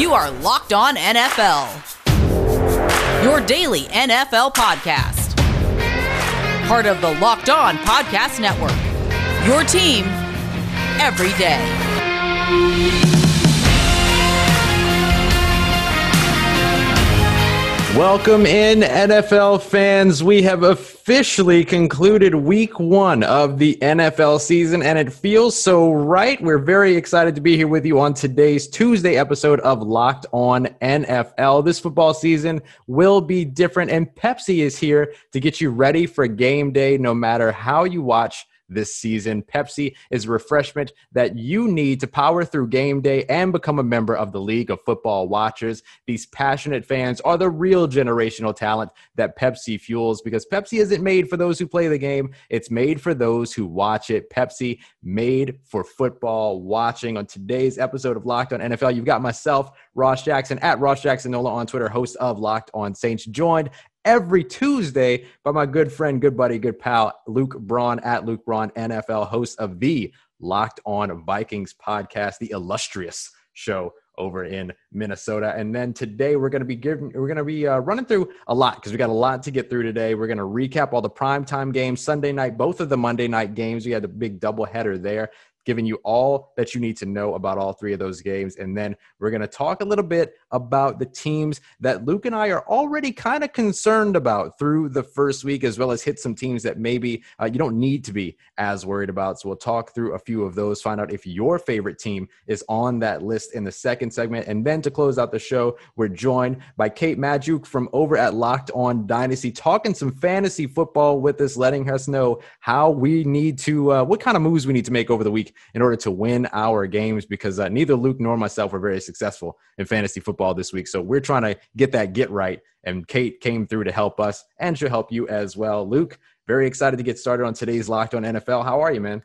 You are Locked On NFL, your daily NFL podcast. Part of the Locked On Podcast Network, your team every day. Welcome in, NFL fans. We have officially concluded week one of the NFL season, and it feels so right. We're very excited to be here with you on today's Tuesday episode of Locked On NFL. This football season will be different, and Pepsi is here to get you ready for game day no matter how you watch this season. Pepsi is a refreshment that you need to power through game day and become a member of the League of Football Watchers. These passionate fans are the real generational talent that Pepsi fuels because Pepsi isn't made for those who play the game, it's made for those who watch it. Pepsi made for football watching. On today's episode of Locked on NFL, you've got myself, Ross Jackson, at Ross Jackson Nola on Twitter, host of Locked on Saints, joined every Tuesday by my good friend, good buddy, good pal, Luke Braun at Luke Braun NFL, host of the Locked On Vikings podcast, the illustrious show over in Minnesota. And then today we're going to be giving, we're going to be uh, running through a lot because we got a lot to get through today. We're going to recap all the primetime games, Sunday night, both of the Monday night games. We had the big double header there giving you all that you need to know about all three of those games. And then we're going to talk a little bit about the teams that Luke and I are already kind of concerned about through the first week, as well as hit some teams that maybe uh, you don't need to be as worried about. So we'll talk through a few of those, find out if your favorite team is on that list in the second segment. And then to close out the show, we're joined by Kate Magdziuk from over at Locked On Dynasty, talking some fantasy football with us, letting us know how we need to, uh, what kind of moves we need to make over the week in order to win our games because uh, neither Luke nor myself were very successful in fantasy football this week. So we're trying to get that get right. And Kate came through to help us and she'll help you as well. Luke, very excited to get started on today's Locked on NFL. How are you, man?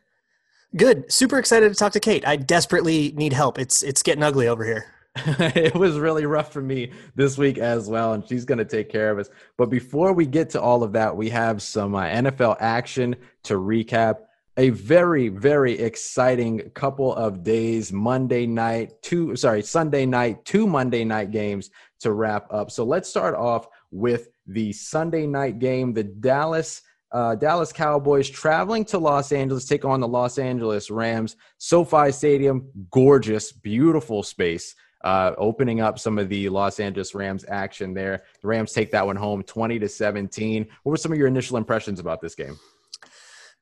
Good. Super excited to talk to Kate. I desperately need help. It's it's getting ugly over here. it was really rough for me this week as well, and she's going to take care of us. But before we get to all of that, we have some uh, NFL action to recap a very very exciting couple of days monday night two sorry sunday night two monday night games to wrap up so let's start off with the sunday night game the dallas uh, Dallas Cowboys traveling to Los Angeles, take on the Los Angeles Rams. SoFi Stadium, gorgeous, beautiful space. Uh, opening up some of the Los Angeles Rams action there. The Rams take that one home, twenty to seventeen. What were some of your initial impressions about this game?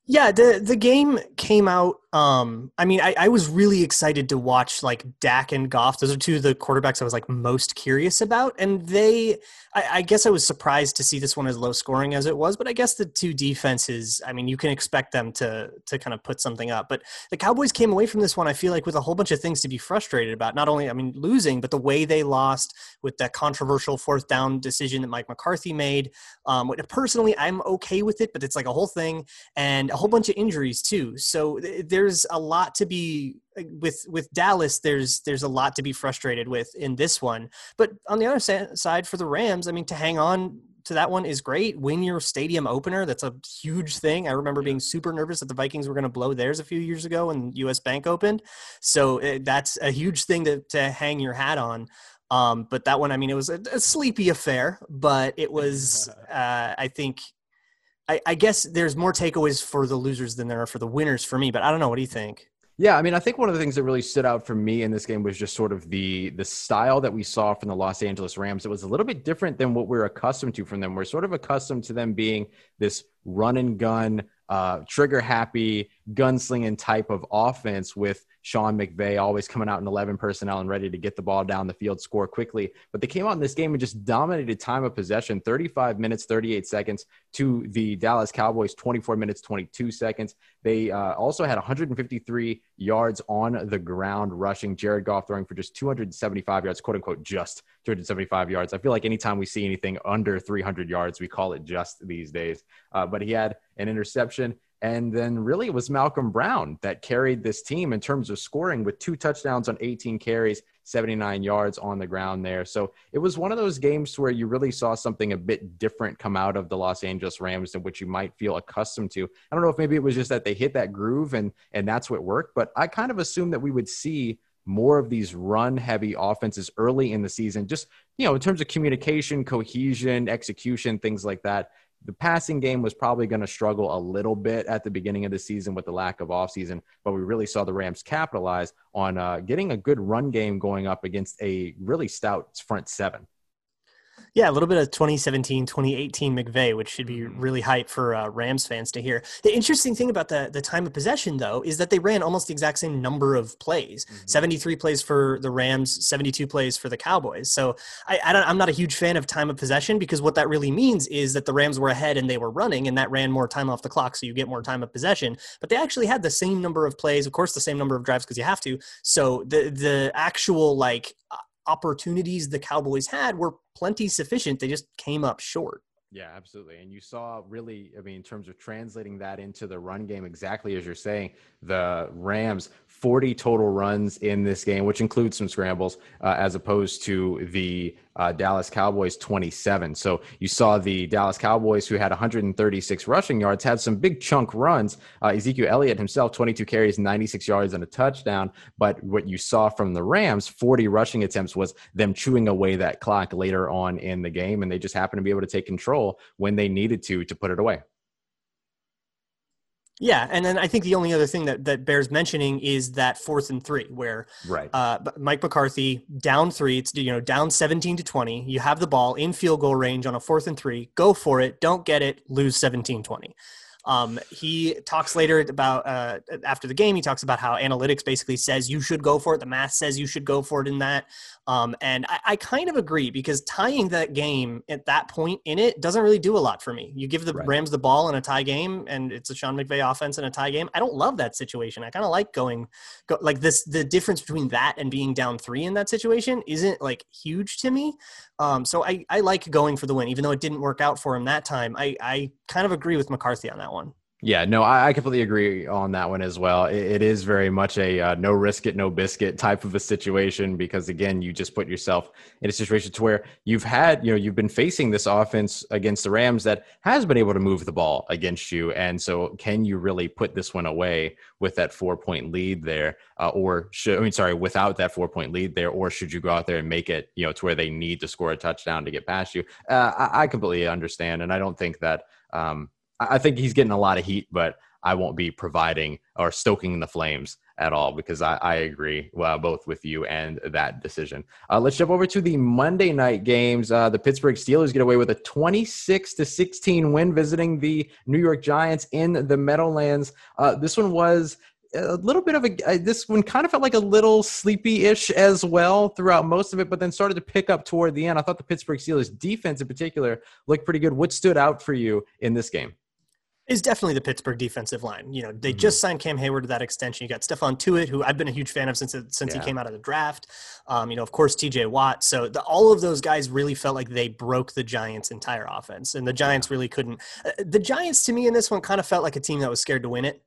Yeah, the the game came out um, I mean, I, I, was really excited to watch like Dak and Goff. Those are two of the quarterbacks I was like most curious about, and they. I, I, guess I was surprised to see this one as low scoring as it was, but I guess the two defenses. I mean, you can expect them to to kind of put something up, but the Cowboys came away from this one. I feel like with a whole bunch of things to be frustrated about. Not only, I mean, losing, but the way they lost with that controversial fourth down decision that Mike McCarthy made. Um, personally, I'm okay with it, but it's like a whole thing and a whole bunch of injuries too. So there there's a lot to be with with Dallas. There's there's a lot to be frustrated with in this one. But on the other side, for the Rams, I mean, to hang on to that one is great. Win your stadium opener. That's a huge thing. I remember being super nervous that the Vikings were going to blow theirs a few years ago when US Bank opened. So it, eh, that's a huge thing to, to hang your hat on. Um, but that one, I mean, it was a, a sleepy affair, but it was, uh, I think, I, I guess there's more takeaways for the losers than there are for the winners for me. But I don't know. What do you think? Yeah, I mean, I think one of the things that really stood out for me in this game was just sort of the the style that we saw from the Los Angeles Rams. It was a little bit different than what we're accustomed to from them. We're sort of accustomed to them being this run and gun, uh, trigger happy, gunslinging type of offense with Sean McVay always coming out in 11 personnel and ready to get the ball down the field, score quickly. But they came out in this game and just dominated time of possession 35 minutes, 38 seconds to the Dallas Cowboys, 24 minutes, 22 seconds. They uh, also had 153 yards on the ground rushing. Jared Goff throwing for just 275 yards, quote unquote, just 275 yards. I feel like anytime we see anything under 300 yards, we call it just these days. Uh, but he had an interception and then really it was Malcolm Brown that carried this team in terms of scoring with two touchdowns on 18 carries, 79 yards on the ground there. So it was one of those games where you really saw something a bit different come out of the Los Angeles Rams than which you might feel accustomed to. I don't know if maybe it was just that they hit that groove and and that's what worked, but I kind of assumed that we would see more of these run heavy offenses early in the season, just, you know, in terms of communication, cohesion, execution, things like that. The passing game was probably going to struggle a little bit at the beginning of the season with the lack of offseason, but we really saw the Rams capitalize on uh, getting a good run game going up against a really stout front seven. Yeah, a little bit of 2017, 2018 McVay, which should be mm-hmm. really hype for uh, Rams fans to hear. The interesting thing about the, the time of possession, though, is that they ran almost the exact same number of plays mm-hmm. 73 plays for the Rams, 72 plays for the Cowboys. So I, I am not a huge fan of time of possession because what that really means is that the Rams were ahead and they were running, and that ran more time off the clock. So you get more time of possession. But they actually had the same number of plays, of course, the same number of drives because you have to. So the, the actual, like, opportunities the Cowboys had were plenty sufficient. They just came up short. Yeah, absolutely. And you saw really, I mean, in terms of translating that into the run game, exactly as you're saying, the Rams 40 total runs in this game, which includes some scrambles, uh, as opposed to the uh, Dallas Cowboys 27. So you saw the Dallas Cowboys, who had 136 rushing yards, had some big chunk runs. Uh, Ezekiel Elliott himself, 22 carries, 96 yards, and a touchdown. But what you saw from the Rams, 40 rushing attempts, was them chewing away that clock later on in the game. And they just happened to be able to take control when they needed to to put it away. Yeah, and then I think the only other thing that, that bears mentioning is that fourth and three, where right. uh, Mike McCarthy down three, it's you know down seventeen to twenty. You have the ball in field goal range on a fourth and three. Go for it. Don't get it. Lose 17-20. Um, he talks later about uh, after the game. He talks about how analytics basically says you should go for it. The math says you should go for it in that. Um, and I, I, kind of agree because tying that game at that point in it doesn't really do a lot for me. You give the right. Rams the ball in a tie game, and it's a Sean McVay offense in a tie game. I don't love that situation. I kind of like going go, like this. The difference between that and being down three in that situation isn't like huge to me. Um, so I, I like going for the win, even though it didn't work out for him that time. I, I kind of agree with McCarthy on that one. Yeah, no, I, I, completely agree on that one as well. It, it is very much a uh, no risk it, no biscuit type of a situation because again, you just put yourself in a situation to where you've had, you know, you've been facing this offense against the Rams that has been able to move the ball against you, and so can you really put this one away with that four point lead there, uh, or should I mean, sorry, without that four point lead there, or should you go out there and make it, you know, to where they need to score a touchdown to get past you? Uh, I, I completely understand, and I don't think that. Um, I think he's getting a lot of heat, but I won't be providing or stoking the flames at all because I, I agree well, both with you and that decision. Uh, let's jump over to the Monday night games. Uh, the Pittsburgh Steelers get away with a 26 to 16 win visiting the New York Giants in the Meadowlands. Uh, this one was a little bit of a this one kind of felt like a little sleepy-ish as well throughout most of it, but then started to pick up toward the end. I thought the Pittsburgh Steelers defense in particular looked pretty good. What stood out for you in this game? Is definitely the Pittsburgh defensive line. You know, they mm-hmm. just signed Cam Hayward to that extension. You got Stephon Tuitt, who I've been a huge fan of since since yeah. he came out of the draft. Um, you know, of course, T.J. Watt. So the, all of those guys really felt like they broke the Giants' entire offense, and the Giants really couldn't. Uh, the Giants, to me, in this one, kind of felt like a team that was scared to win it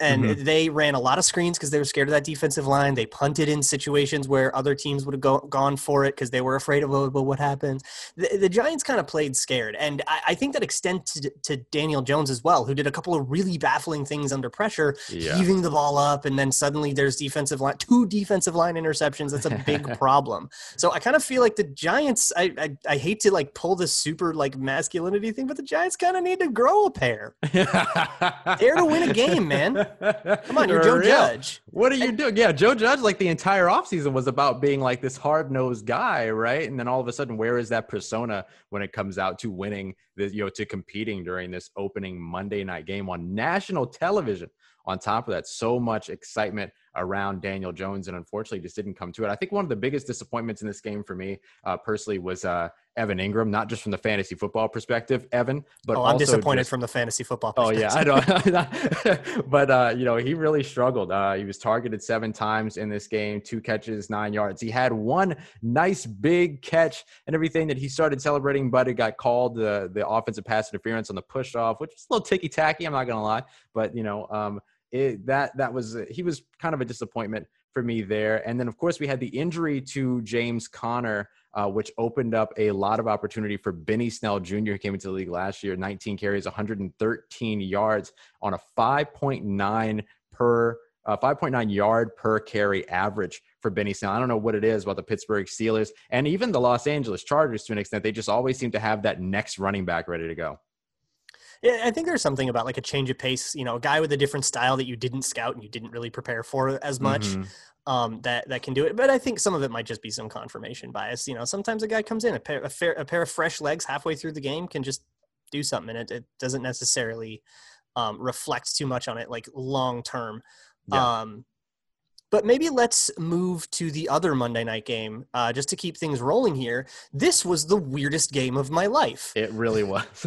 and mm-hmm. they ran a lot of screens because they were scared of that defensive line. They punted in situations where other teams would have go, gone for it because they were afraid of oh, what happened. The, the Giants kind of played scared, and I, I think that extends to, to, Daniel Jones as well, who did a couple of really baffling things under pressure, yeah. heaving the ball up, and then suddenly there's defensive line, two defensive line interceptions. That's a big problem. So I kind of feel like the Giants. I, I, I hate to like pull this super like masculinity thing, but the Giants kind of need to grow a pair. Dare to win a game, man. Come on, you're Joe Judge. What are you doing? Yeah, Joe Judge, like the entire offseason was about being like this hard nosed guy, right? And then all of a sudden, where is that persona when it comes out to winning the, you know, to competing during this opening Monday night game on national television? On top of that, so much excitement around Daniel Jones, and unfortunately, just didn't come to it. I think one of the biggest disappointments in this game for me uh, personally was uh, Evan Engram, not just from the fantasy football perspective, Evan, but oh, I'm disappointed just, from the fantasy football. Oh yeah, I know. but uh, you know, he really struggled. Uh, he was targeted seven times in this game, two catches, nine yards. He had one nice big catch and everything that he started celebrating, but it got called the the offensive pass interference on the push off, which is a little ticky tacky. I'm not gonna lie, but you know, um, it, that that was he was kind of a disappointment for me there. And then of course we had the injury to James Conner uh, which opened up a lot of opportunity for Benny Snell Jr., who came into the league last year, 19 carries, 113 yards on a 5.9 per uh, 5.9 yard per carry average for Benny Snell. I don't know what it is about the Pittsburgh Steelers and even the Los Angeles Chargers to an extent. They just always seem to have that next running back ready to go. Yeah, I think there's something about like a change of pace. You know, a guy with a different style that you didn't scout and you didn't really prepare for as much. Mm-hmm. Um, that that can do it, but I think some of it might just be some confirmation bias. You know, sometimes a guy comes in a pair, a, fair, a pair of fresh legs halfway through the game can just do something, and it, it doesn't necessarily um, reflect too much on it like long term. Yeah. Um, but maybe let's move to the other Monday night game uh, just to keep things rolling here. This was the weirdest game of my life. It really was.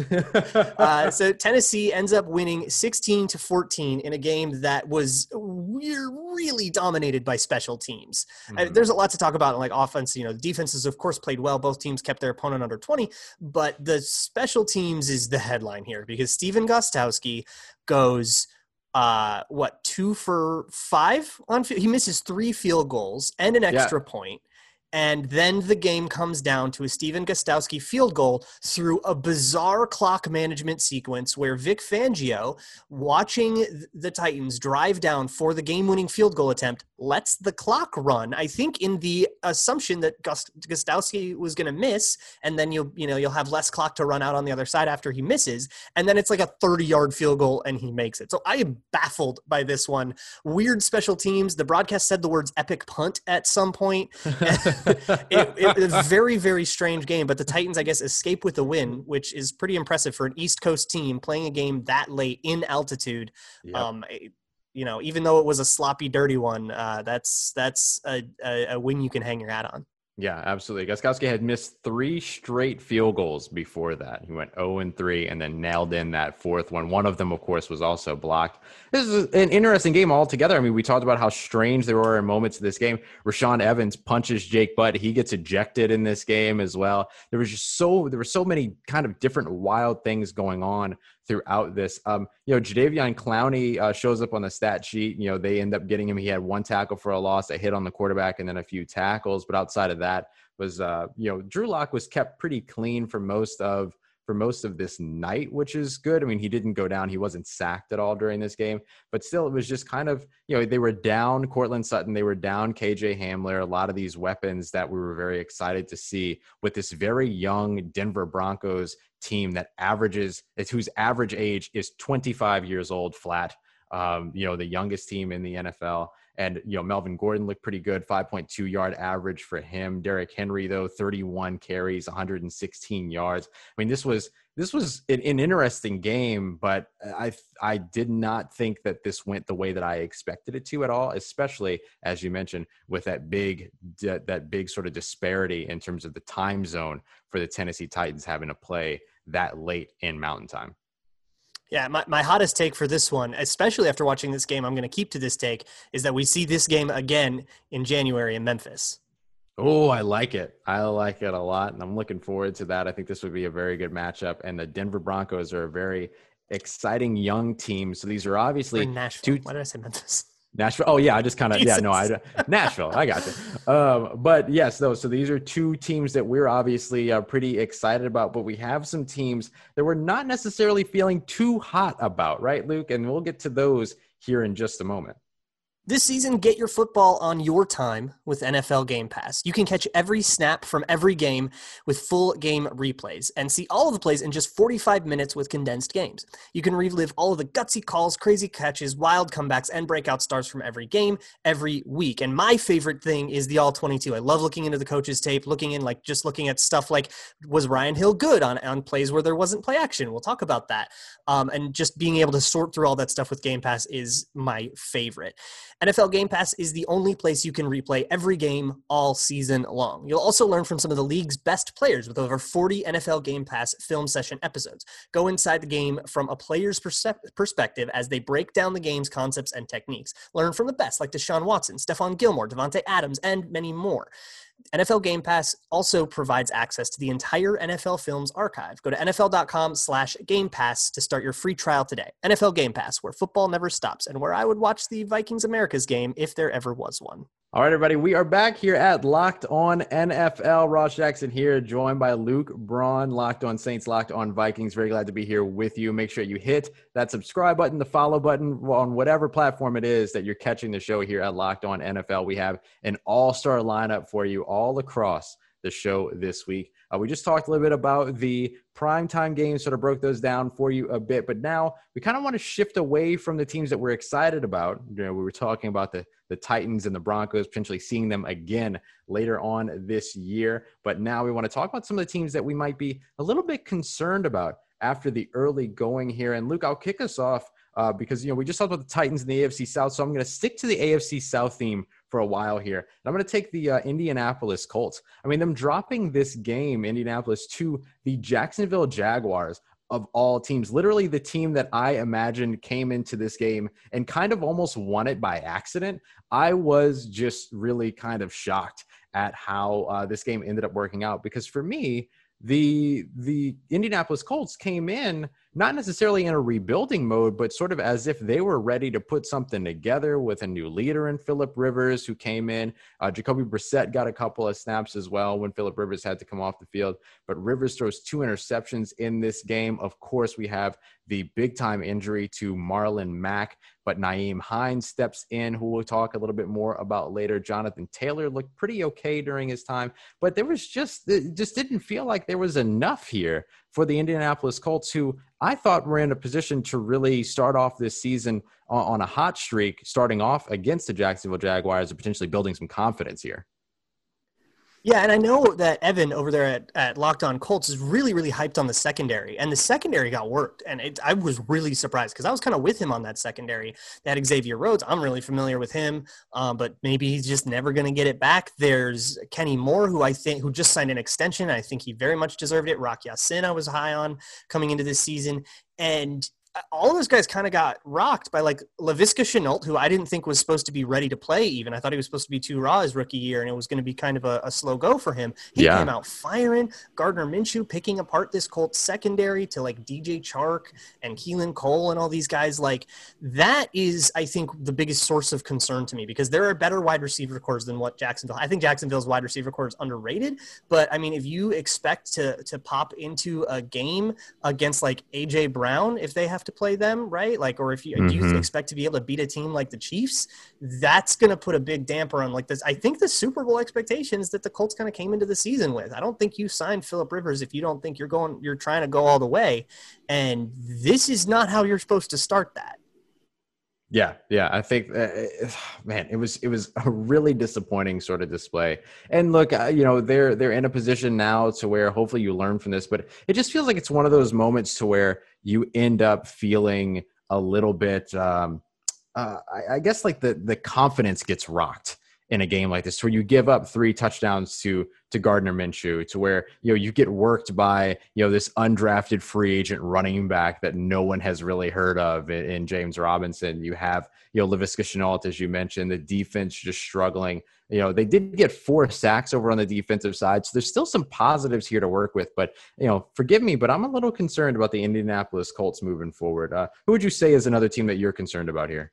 uh, so Tennessee ends up winning 16 to 14 in a game that was weird, really dominated by special teams. Uh, mm-hmm. there's a lot to talk about, like offense. You know, the defenses, of course, played well. Both teams kept their opponent under 20, but the special teams is the headline here because Stephen Gostkowski goes uh what two for five on he misses three field goals and an extra yeah. point and then the game comes down to a Stephen Gostkowski field goal through a bizarre clock management sequence where Vic Fangio, watching the Titans drive down for the game winning field goal attempt, lets the clock run. I think in the assumption that Gostkowski was going to miss, and then you'll you know you'll have less clock to run out on the other side after he misses, and then it's like a 30 yard field goal and he makes it. So I am baffled by this one. Weird special teams. The broadcast said the words epic punt at some point. it, it, a very very strange game, but the Titans I guess escape with a win, which is pretty impressive for an East Coast team playing a game that late in altitude. Yep. Um, you know, even though it was a sloppy, dirty one, uh, that's that's a, a, a win you can hang your hat on. Yeah, absolutely. Gostkowski had missed three straight field goals before that. He went 0 and 3 and then nailed in that fourth one. One of them, of course, was also blocked. This is an interesting game altogether. I mean, we talked about how strange there were in moments of this game. Rashaan Evans punches Jake Butt. He gets ejected in this game as well. There was just so there were so many kind of different wild things going on throughout this. Um, you know, Jadeveon Clowney uh, shows up on the stat sheet. You know, they end up getting him. He had one tackle for a loss, a hit on the quarterback, and then a few tackles. But outside of that, was uh, you know, Drew Lock was kept pretty clean for most of for most of this night, which is good. I mean, he didn't go down. He wasn't sacked at all during this game, but still, it was just kind of, you know, they were down Courtland Sutton, they were down KJ Hamler, a lot of these weapons that we were very excited to see with this very young Denver Broncos team that averages, whose average age is 25 years old flat. Um, you know, the youngest team in the NFL. And, you know, Melvin Gordon looked pretty good, 5.2 yard average for him. Derrick Henry, though, 31 carries, 116 yards. I mean, this was this was an, an, interesting game, but I I did not think that this went the way that I expected it to at all. Especially as you mentioned, with that big that big sort of disparity in terms of the time zone for the Tennessee Titans having to play that late in Mountain Time. Yeah, my, my hottest take for this one, especially after watching this game, I'm going to keep to this take, is that we see this game again in January in Memphis. Oh, I like it. I like it a lot, and I'm looking forward to that. I think this would be a very good matchup. And the Denver Broncos are a very exciting young team. So these are obviously. Two, Why did I say Memphis? Nashville. Oh yeah, I just kind of yeah no I Nashville. I got you. Um, but yes, though. So these are two teams that we're obviously uh, pretty excited about, but we have some teams that we're not necessarily feeling too hot about, right, Luke? And we'll get to those here in just a moment. This season, get your football on your time with NFL Game Pass. You can catch every snap from every game with full game replays and see all of the plays in just 45 minutes with condensed games. You can relive all of the gutsy calls, crazy catches, wild comebacks, and breakout stars from every game every week. And my favorite thing is the All 22. I love looking into the coaches' tape, looking in like just looking at stuff like was Ryan Hill good on, on plays where there wasn't play action? We'll talk about that. Um, and just being able to sort through all that stuff with Game Pass is my favorite. NFL Game Pass is the only place you can replay every game all season long. You'll also learn from some of the league's best players with over 40 NFL Game Pass film session episodes. Go inside the game from a player's perspective as they break down the game's concepts and techniques. Learn from the best like Deshaun Watson, Stephon Gilmore, Davante Adams, and many more. NFL Game Pass also provides access to the entire NFL Films archive. Go to nfl.com slash Game Pass to start your free trial today. NFL Game Pass, where football never stops and where I would watch the Vikings Americas game if there ever was one. All right, everybody, we are back here at Locked On NFL. Ross Jackson here, joined by Luke Braun, Locked On Saints, Locked On Vikings. Very glad to be here with you. Make sure you hit that subscribe button, the follow button on whatever platform it is that you're catching the show here at Locked On NFL. We have an all star lineup for you all across the show this week. Uh, we just talked a little bit about the primetime games, sort of broke those down for you a bit, but now we kind of want to shift away from the teams that we're excited about. You know, we were talking about the the Titans and the Broncos, potentially seeing them again later on this year. But now we want to talk about some of the teams that we might be a little bit concerned about after the early going here. And Luke, I'll kick us off uh, because you know we just talked about the Titans and the AFC South, so I'm going to stick to the AFC South theme for a while here. And I'm going to take the uh, Indianapolis Colts. I mean, them dropping this game, Indianapolis, to the Jacksonville Jaguars of all teams. Literally, the team that I imagined came into this game and kind of almost won it by accident. I was just really kind of shocked at how uh, this game ended up working out because for me, the the Indianapolis Colts came in not necessarily in a rebuilding mode, but sort of as if they were ready to put something together with a new leader in Philip Rivers, who came in. Uh, Jacoby Brissett got a couple of snaps as well when Philip Rivers had to come off the field. But Rivers throws two interceptions in this game. Of course, we have the big time injury to Marlon Mack, but Nyheim Hines steps in, who we'll talk a little bit more about later. Jonathan Taylor looked pretty okay during his time, but there was just, it just didn't feel like there was enough here for the Indianapolis Colts, who I thought were in a position to really start off this season on, a hot streak, starting off against the Jacksonville Jaguars and potentially building some confidence here. Yeah, and I know that Evan over there at, at Locked On Colts is really, really hyped on the secondary, and the secondary got worked, and it, I was really surprised because I was kind of with him on that secondary. That Xavier Rhodes. I'm really familiar with him, um, but maybe he's just never going to get it back. There's Kenny Moore, who I think who just signed an extension. I think he very much deserved it. Rock Ya-Sin, I was high on coming into this season, and all of those guys kind of got rocked by like Laviska Shenault, who I didn't think was supposed to be ready to play. Even I thought he was supposed to be too raw his rookie year, and it was going to be kind of a, a, slow go for him. He yeah. came out firing. Gardner Minshew picking apart this Colts secondary to like DJ Chark and Keelan Cole and all these guys. Like that is, I think, the biggest source of concern to me because there are better wide receiver corps than what Jacksonville. I think Jacksonville's wide receiver corps is underrated, but I mean, if you expect to to pop into a game against like AJ Brown, if they have to play them, right? Like, or if you mm-hmm. do you mm-hmm. expect to be able to beat a team like the Chiefs, that's going to put a big damper on like this. I think the Super Bowl expectations that the Colts kind of came into the season with. I don't think you signed Philip Rivers if you don't think you're going, you're trying to go all the way, and this is not how you're supposed to start that. Yeah, yeah, I think, uh, man, it was it was a really disappointing sort of display. And look, uh, you know, they're they're in a position now to where hopefully you learn from this, but it just feels like it's one of those moments to where you end up feeling a little bit, um, uh, I, I guess, like the the confidence gets rocked in a game like this where you give up three touchdowns to to Gardner Minshew to where you know you get worked by you know this undrafted free agent running back that no one has really heard of in, in James Robinson. You have you know Laviska Shenault as you mentioned, the defense just struggling. You know they did get four sacks over on the defensive side, so there's still some positives here to work with. But you know, forgive me, but I'm a little concerned about the Indianapolis Colts moving forward. Uh, who would you say is another team that you're concerned about here?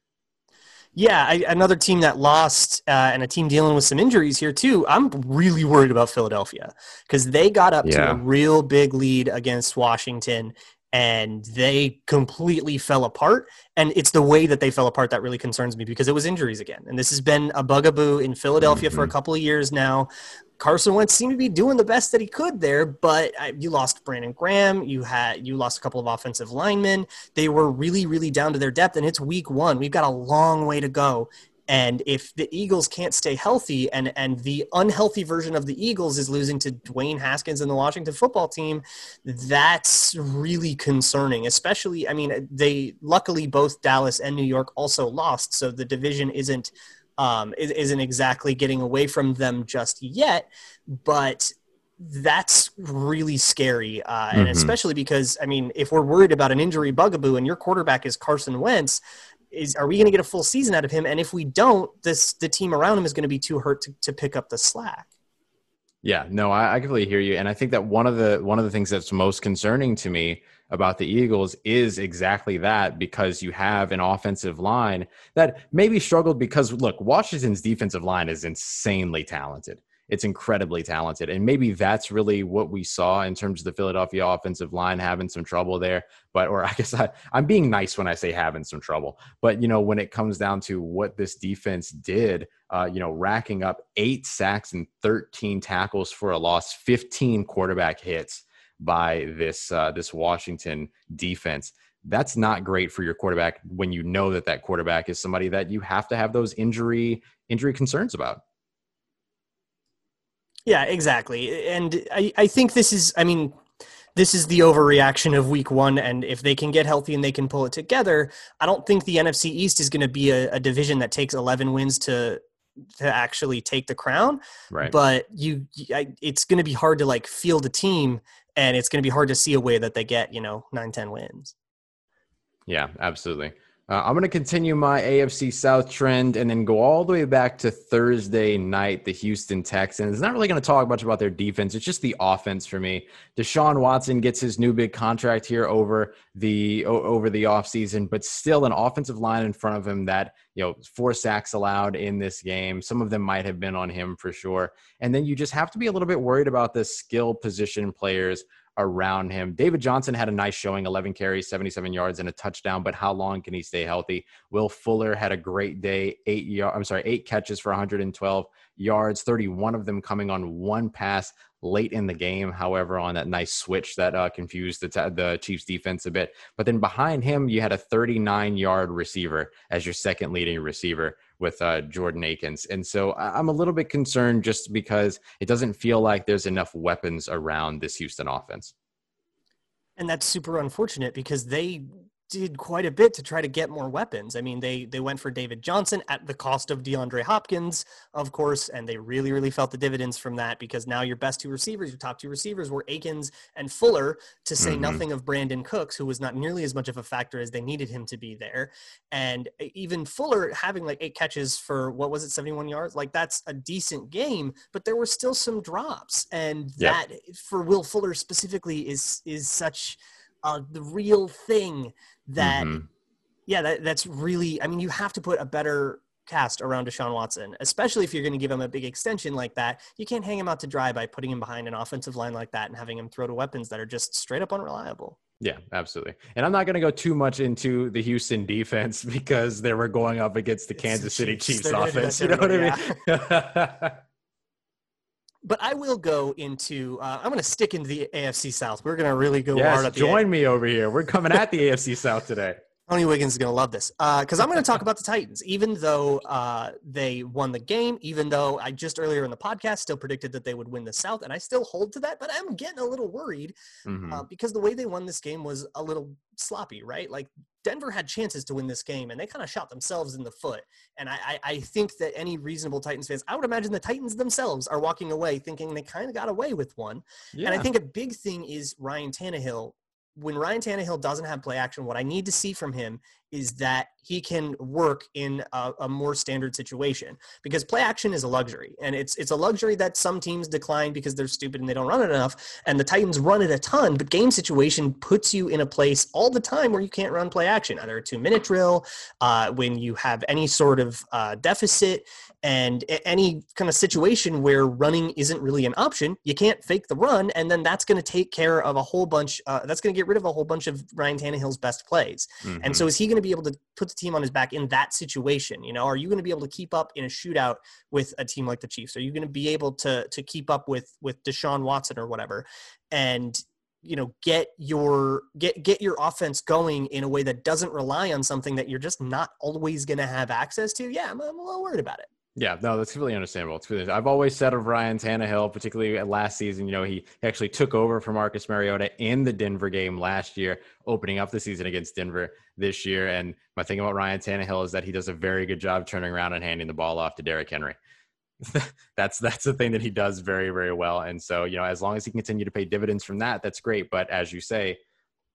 Yeah, I, another team that lost uh, and a team dealing with some injuries here too. I'm really worried about Philadelphia because they got up yeah. to a real big lead against Washington and they completely fell apart. And it's the way that they fell apart that really concerns me because it was injuries again. And this has been a bugaboo in Philadelphia mm-hmm. for a mm-hmm. couple of years now. Carson Wentz seemed to be doing the best that he could there, but uh, you lost Brandon Graham. You had you lost a couple of offensive linemen. They were really, really down to their depth, and it's week one. We've got a long way to go. And if the Eagles can't stay healthy, and and the unhealthy version of the Eagles is losing to Dwayne Haskins and the Washington Football Team, that's really concerning. Especially, I mean, they luckily both Dallas and New York also lost, so the division isn't um, isn't exactly getting away from them just yet, but that's really scary. Uh, mm-hmm. And especially because, I mean, if we're worried about an injury bugaboo and your quarterback is Carson Wentz, is are we going to get a full season out of him? And if we don't, this the team around him is going to be too hurt to, to pick up the slack. Yeah, no, I, I completely hear you, and I think that one of the one of the things that's most concerning to me about the Eagles is exactly that because you have an offensive line that maybe struggled because, look, Washington's defensive line is insanely talented. It's incredibly talented. And maybe that's really what we saw in terms of the Philadelphia offensive line having some trouble there. But, or I guess I, I'm being nice when I say having some trouble. But, you know, when it comes down to what this defense did, uh, you know, racking up eight sacks and 13 tackles for a loss, 15 quarterback hits by this uh, this Washington defense. That's not great for your quarterback when you know that that quarterback is somebody that you have to have those injury injury concerns about. Yeah, exactly. And I, I think this is, I mean, this is the overreaction of week one. And if they can get healthy and they can pull it together, I don't think the NFC East is going to be a, a, division that takes 11 wins to to actually take the crown. Right. But you, I, it's going to be hard to like field a team and it's going to be hard to see a way that they get, you know, nine, 10 wins. Yeah, absolutely. Uh, I'm going to continue my AFC South trend and then go all the way back to Thursday night, the Houston Texans. Not really going to talk much about their defense. It's just the offense for me. Deshaun Watson gets his new big contract here over the over the offseason, but still an offensive line in front of him that, you know, four sacks allowed in this game. Some of them might have been on him for sure. And then you just have to be a little bit worried about the skill position players around him. David Johnson had a nice showing 11 carries, 77 yards, and a touchdown, but how long can he stay healthy? Will Fuller had a great day, eight yard, I'm sorry, eight catches for 112 yards, 31 of them coming on one pass late in the game. However, on that nice switch that uh, confused the, t- the Chiefs defense a bit. But then behind him, you had a 39 yard receiver as your second leading receiver with uh, Jordan Akins. And so I'm a little bit concerned just because it doesn't feel like there's enough weapons around this Houston offense. And that's super unfortunate because they did quite a bit to try to get more weapons. I mean, they they went for David Johnson at the cost of DeAndre Hopkins, of course, and they really really felt the dividends from that because now your best two receivers, your top two receivers were Akins and Fuller, to say mm-hmm. nothing of Brandin Cooks, who was not nearly as much of a factor as they needed him to be there. And even Fuller having like eight catches for what was it, 71 yards? Like that's a decent game, but there were still some drops. And yep. that for Will Fuller specifically is is such uh, the real thing that mm-hmm. yeah that, that's really i mean you have to put a better cast around Deshaun Watson, especially if you're going to give him a big extension like that. You can't hang him out to dry by putting him behind an offensive line like that and having him throw to weapons that are just straight up unreliable. Yeah, absolutely. And I'm not going to go too much into the Houston defense because they were going up against the Kansas City Chiefs, Chiefs offense. You know what I mean? Yeah. but I will go into. Uh, I'm going to stick into the AFC South. We're going to really go yes, hard at join me over here. We're coming at the AFC South today. Tony Wiggins is going to love this because uh, I'm going to talk about the Titans. Even though uh, they won the game, even though I just earlier in the podcast still predicted that they would win the South, and I still hold to that, but I'm getting a little worried mm-hmm. uh, because the way they won this game was a little sloppy, right? Like Denver had chances to win this game, and they kind of shot themselves in the foot. And I, I, I think that any reasonable Titans fans, I would imagine the Titans themselves are walking away thinking they kind of got away with one. Yeah. And I think a big thing is Ryan Tannehill when Ryan Tannehill doesn't have play action, what I need to see from him is that he can work in a, a, more standard situation because play action is a luxury and it's it's a luxury that some teams decline because they're stupid and they don't run it enough and the Titans run it a ton but game situation puts you in a place all the time where you can't run play action either a two minute drill uh, when you have any sort of uh, deficit and any kind of situation where running isn't really an option you can't fake the run and then that's going to take care of a whole bunch uh, that's going to get rid of a whole bunch of Ryan Tannehill's best plays mm-hmm. and so is he going to be able to put the team on his back in that situation? You know, are you going to be able to keep up in a shootout with a team like the Chiefs? Are you going to be able to to keep up with with Deshaun Watson or whatever? And you know get your get get your offense going in a way that doesn't rely on something that you're just not always going to have access to yeah I'm, I'm a little worried about it yeah, no, that's really understandable. It's really, I've always said of Ryan Tannehill, particularly last season, you know, he actually took over for Marcus Mariota in the Denver game last year, opening up the season against Denver this year. And my thing about Ryan Tannehill is that he does a very good job turning around and handing the ball off to Derrick Henry. that's that's the thing that he does very very well. And so you know, as long as he can continue to pay dividends from that, that's great. But as you say,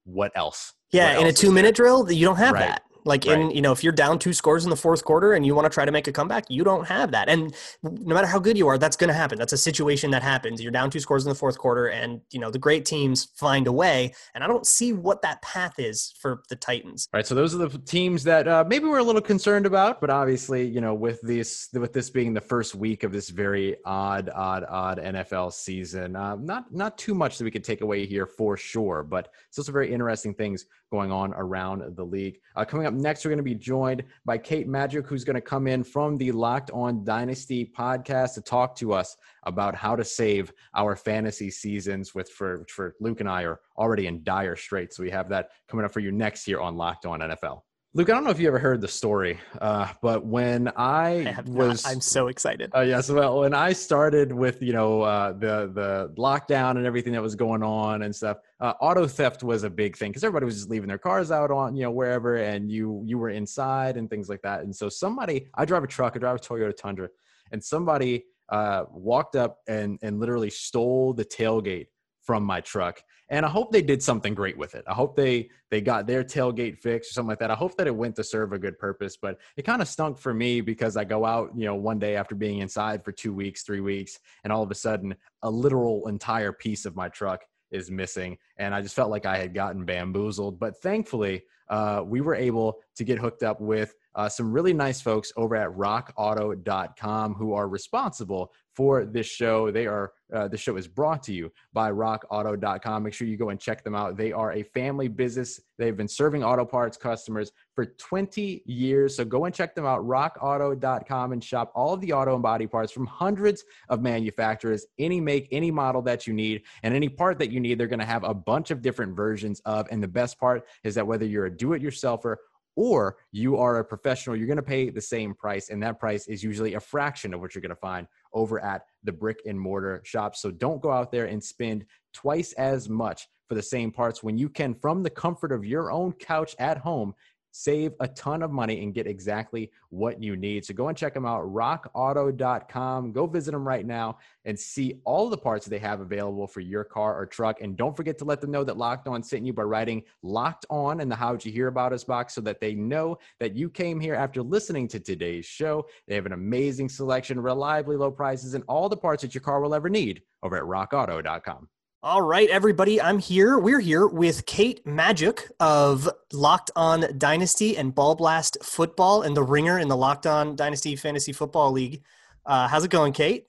what else? Yeah, what in else a two minute drill, you don't have right. that Like right. in, you know, if you're down two scores in the fourth quarter and you want to try to make a comeback, you don't have that. And no matter how good you are, that's going to happen. That's a situation that happens. You're down two scores in the fourth quarter and, you know, the great teams find a way. And I don't see what that path is for the Titans. All right. So those are the teams that uh, maybe we're a little concerned about, but obviously, you know, with this, with this being the first week of this very odd, odd, odd NFL season, uh, not, not too much that we could take away here for sure, but it's also very interesting things going on around the league. Uh, coming up next, we're going to be joined by Kate Magdziuk, who's going to come in from the Locked On Dynasty podcast to talk to us about how to save our fantasy seasons. With for for Luke and I are already in dire straits, so we have that coming up for you next year on Locked On NFL. Luke, I don't know if you ever heard the story, uh, but when I, I was, not. I'm so excited. Uh, yes, well, when I started with you know uh, the the lockdown and everything that was going on and stuff, uh, auto theft was a big thing because everybody was just leaving their cars out on you know wherever, and you you were inside and things like that. And so somebody, I drive a truck, I drive a Toyota Tundra, and somebody uh, walked up and and literally stole the tailgate from my truck and i hope they did something great with it. I hope they they got their tailgate fixed or something like that. I hope that it went to serve a good purpose but it kind of stunk for me because i go out you know one day after being inside for two weeks three weeks and all of a sudden a literal entire piece of my truck is missing and i just felt like i had gotten bamboozled. But thankfully uh, we were able to get hooked up with uh, some really nice folks over at rockauto.com who are responsible for this show. They are uh, the show is brought to you by rockauto.com. Make sure you go and check them out. They are a family business. They've been serving auto parts customers for 20 years. So go and check them out, rockauto.com, and shop all of the auto and body parts from hundreds of manufacturers, any make, any model that you need, and any part that you need. They're going to have a bunch of different versions of. And the best part is that whether you're a do it yourselfer or you are a professional, you're going to pay the same price. And that price is usually a fraction of what you're going to find over at the brick and mortar shop. So don't go out there and spend twice as much for the same parts when you can, from the comfort of your own couch at home, save a ton of money and get exactly what you need. So go and check them out, rockauto.com. Go visit them right now and see all the parts they have available for your car or truck. And don't forget to let them know that Locked On sent you by writing Locked On in the How'd You Hear About Us box so that they know that you came here after listening to today's show. They have an amazing selection, reliably low prices, and all the parts that your car will ever need over at rockauto.com. All right, everybody, I'm here. We're here with Kate Magdziuk of Locked On Dynasty and Ball Blast Football and the Ringer in the Locked On Dynasty Fantasy Football League. Uh, how's it going, Kate?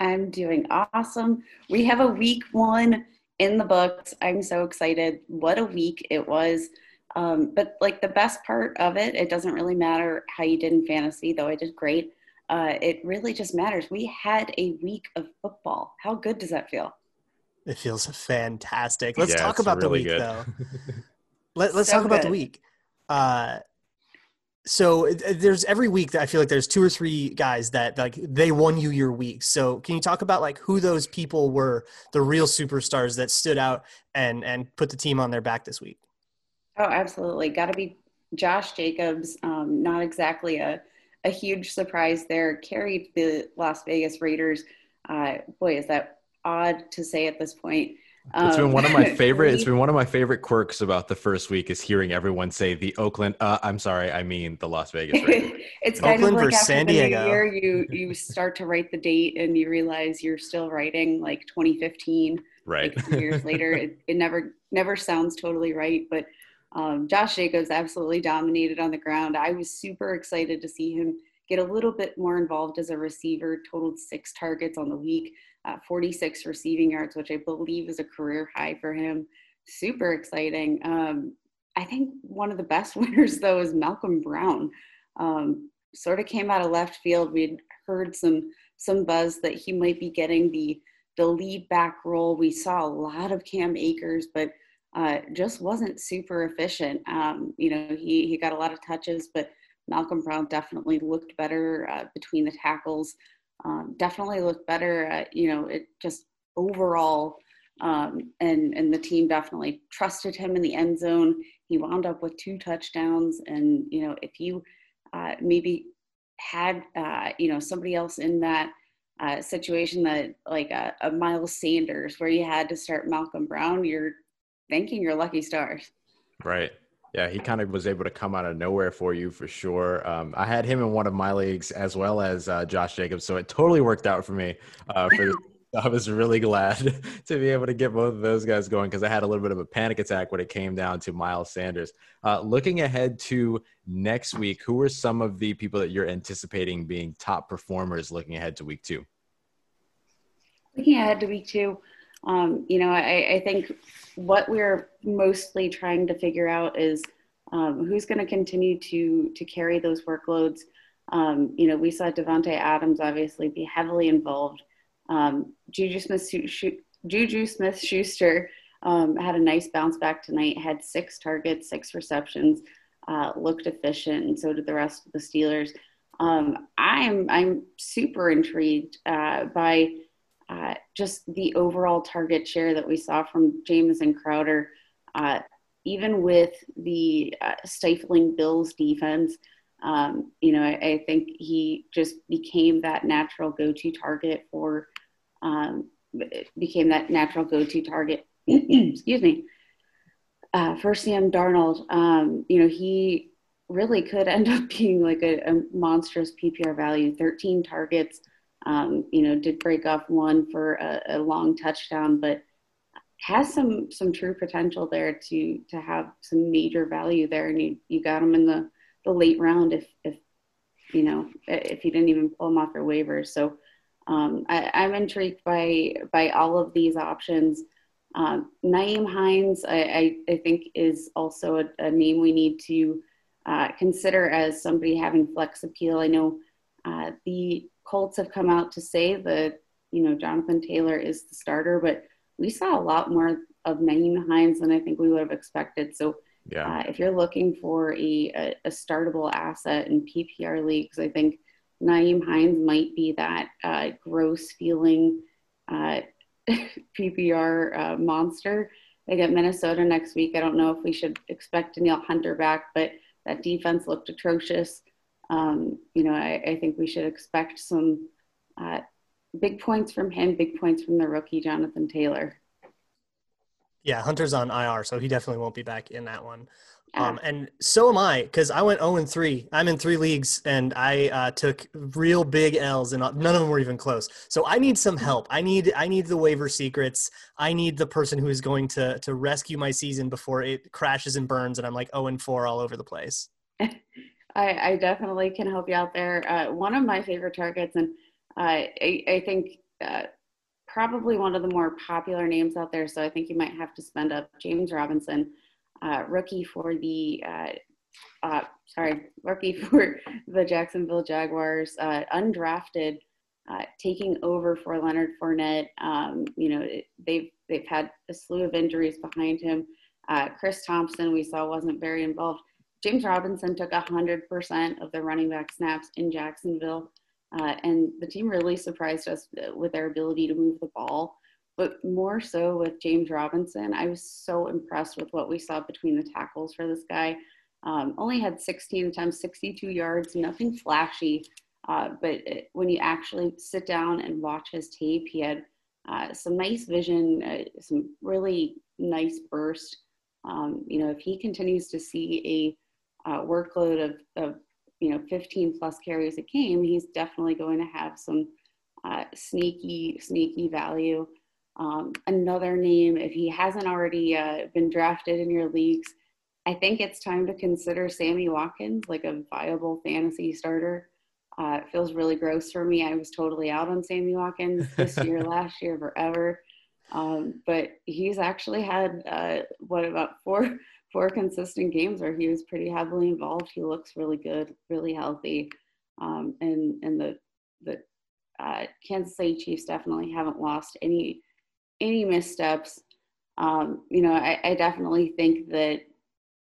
I'm doing awesome. We have a week one in the books. I'm so excited. What a week it was. Um, but like the best part of it, it doesn't really matter how you did in fantasy, though I did great. Uh, it really just matters. We had a week of football. How good does that feel? It feels fantastic. Let's yeah, talk about really the week, good. though. Let, us so talk about the week. Uh, so there's every week that I feel like there's two or three guys that like they won you your week. So can you talk about like who those people were, the real superstars that stood out and and put the team on their back this week? Oh, absolutely. Got to be Josh Jacobs. Um, not exactly a a huge surprise there. Carried the Las Vegas Raiders. Uh, boy, is that odd to say at this point. Um, it's been one of my um, favorite. it's been one of my favorite quirks about the first week is hearing everyone say the Oakland. Uh, I'm sorry, I mean the Las Vegas. it's kind Oakland of like after San the Diego. new year, you you start to write the date and you realize you're still writing like 2015. Right. Like years later, it, it never never sounds totally right. But um, Josh Jacobs absolutely dominated on the ground. I was super excited to see him get a little bit more involved as a receiver. Totaled six targets on the week uh, 46 receiving yards, which I believe is a career high for him. Super exciting. Um, I think one of the best winners, though, is Malcolm Brown. Um, sort of came out of left field. We'd heard some some buzz that he might be getting the the lead back role. We saw a lot of Cam Akers, but uh, just wasn't super efficient. Um, you know, he he got a lot of touches, but Malcolm Brown definitely looked better uh, between the tackles um, definitely looked better. At, you know, it just overall, um, and and the team definitely trusted him in the end zone. He wound up with two touchdowns, and you know, if you uh, maybe had uh, you know somebody else in that uh, situation that like a, a Miles Sanders, where you had to start Malcolm Brown, you're thanking your lucky stars. Right. Yeah, he kind of was able to come out of nowhere for you for sure. Um, I had him in one of my leagues as well as uh, Josh Jacobs, so it totally worked out for me. Uh, for I was really glad to be able to get both of those guys going because I had a little bit of a panic attack when it came down to Miles Sanders. Uh, looking ahead to next week, who are some of the people that you're anticipating being top performers looking ahead to week two? Looking ahead to week two, um, you know, I, I, think what we're mostly trying to figure out is um, who's going to continue to to carry those workloads. Um, you know, we saw Davante Adams obviously be heavily involved. Um, Juju Smith Juju Smith Schuster um, had a nice bounce back tonight. Had six targets, six receptions, uh, looked efficient, and so did the rest of the Steelers. Um, I'm I'm super intrigued uh, by uh, just the overall target share that we saw from Jamison Crowder, uh, even with the uh, stifling Bills defense. Um, you know, I, I, think he just became that natural go-to target for, um, became that natural go-to target. excuse me. Uh, for Sam Darnold, um, you know, he really could end up being like a, a monstrous PPR value. 13 targets, um, you know, did break off one for a, a, long touchdown, but has some some true potential there to to have some major value there. And you, you got him in the, the late round if if you know if you didn't even pull him off your waivers. So um, I, am intrigued by by all of these options. Um, Nyheim Hines, I, I, I, think, is also a, a name we need to uh, consider as somebody having flex appeal. I know uh, the Colts have come out to say that you know Jonathan Taylor is the starter, but we saw a lot more of Nyheim Hines than I think we would have expected. So yeah. Uh, if you're looking for a, a, a, startable asset in PPR leagues, I think Nyheim Hines might be that uh, gross feeling uh, PPR uh, monster. They get Minnesota next week. I don't know if we should expect Danielle Hunter back, but that defense looked atrocious um, you know, I, I, think we should expect some uh, big points from him, big points from the rookie Jonathan Taylor. Yeah, Hunter's on IR, so he definitely won't be back in that one. Um, and so am I, because I went 0 and 3. I'm in three leagues, and I uh, took real big L's, and none of them were even close. So I need some help. I need I need the waiver secrets. I need the person who is going to to rescue my season before it crashes and burns, and I'm like 0 and 4 all over the place. I, I definitely can help you out there. Uh, one of my favorite targets, and uh, I, I, think uh, probably one of the more popular names out there, so I think you might have to spend up James Robinson, uh, rookie for the, uh, uh, sorry, rookie for the Jacksonville Jaguars, undrafted, taking over for Leonard Fournette. Um, you know, they've they've had a slew of injuries behind him. Chris Thompson, we saw, wasn't very involved James Robinson took 100% of the running back snaps in Jacksonville, uh, and the team really surprised us with their ability to move the ball. But more so with James Robinson, I was so impressed with what we saw between the tackles for this guy. Um, only had 16 attempts, 62 yards, nothing flashy. Uh, but it, when you actually sit down and watch his tape, he had uh, some nice vision, uh, some really nice burst. Um, you know, if he continues to see a uh, workload of, of you know 15 plus carries a game, he's definitely going to have some uh, sneaky sneaky value. Um, another name, if he hasn't already uh, been drafted in your leagues, I think it's time to consider Sammy Watkins like a viable fantasy starter. Uh, it feels really gross for me. I was totally out on Sammy Watkins this year, last year, forever. Um, but he's actually had uh, what about four four consistent games where he was pretty heavily involved. He looks really good, really healthy, um, and and the the uh, Kansas City Chiefs definitely haven't lost any any missteps. Um, you know, I, I, definitely think that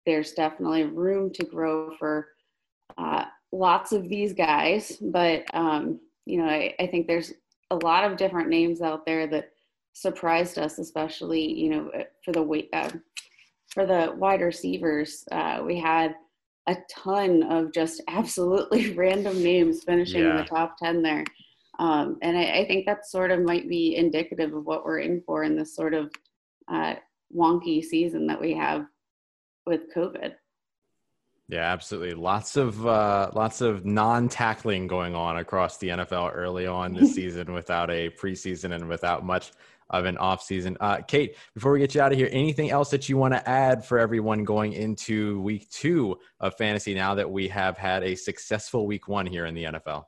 there's definitely room to grow for uh, lots of these guys, but um, you know, I, I think there's a lot of different names out there that surprised us, especially you know for the weight uh, for the wide receivers, uh, we had a ton of just absolutely random names finishing yeah. in the top 10 there. Um, and I, I, think that sort of might be indicative of what we're in for in this sort of uh, wonky season that we have with COVID. Yeah, absolutely. Lots of uh, lots of non-tackling going on across the NFL early on this season without a preseason and without much of an off season. Uh, Kate, before we get you out of here, anything else that you want to add for everyone going into week two of fantasy now that we have had a successful week one here in the NFL?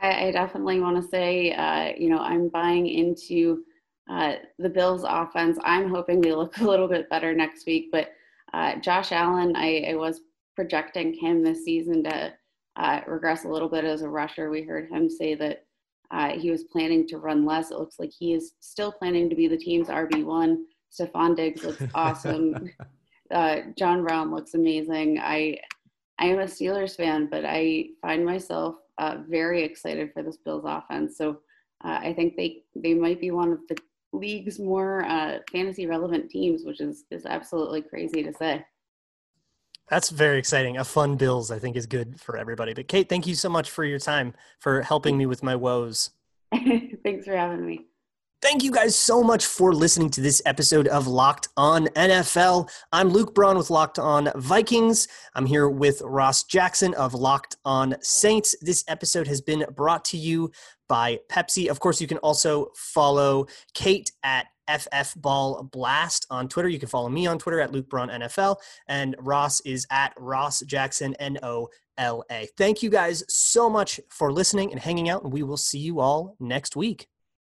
I, I definitely want to say, uh, you know, I'm buying into uh, the Bills offense. I'm hoping they look a little bit better next week, but uh, Josh Allen, I, I, was projecting him this season to uh, regress a little bit as a rusher. We heard him say that uh, he was planning to run less. It looks like he is still planning to be the team's RB1. Stefon Diggs looks awesome. Uh, John Brown looks amazing. I I am a Steelers fan, but I find myself uh, very excited for this Bills offense. So uh, I think they they might be one of the league's more uh, fantasy relevant teams, which is is absolutely crazy to say. That's very exciting. A fun Bills, I think, is good for everybody. But Kate, thank you so much for your time for helping me with my woes. Thanks for having me. Thank you guys so much for listening to this episode of Locked On NFL. I'm Luke Braun with Locked On Vikings. I'm here with Ross Jackson of Locked On Saints. This episode has been brought to you by Pepsi. Of course, you can also follow Kate at FF Ball Blast on Twitter. You can follow me on Twitter at Luke Braun NFL, and Ross is at Ross Jackson N O L A. Thank you guys so much for listening and hanging out, and we will see you all next week.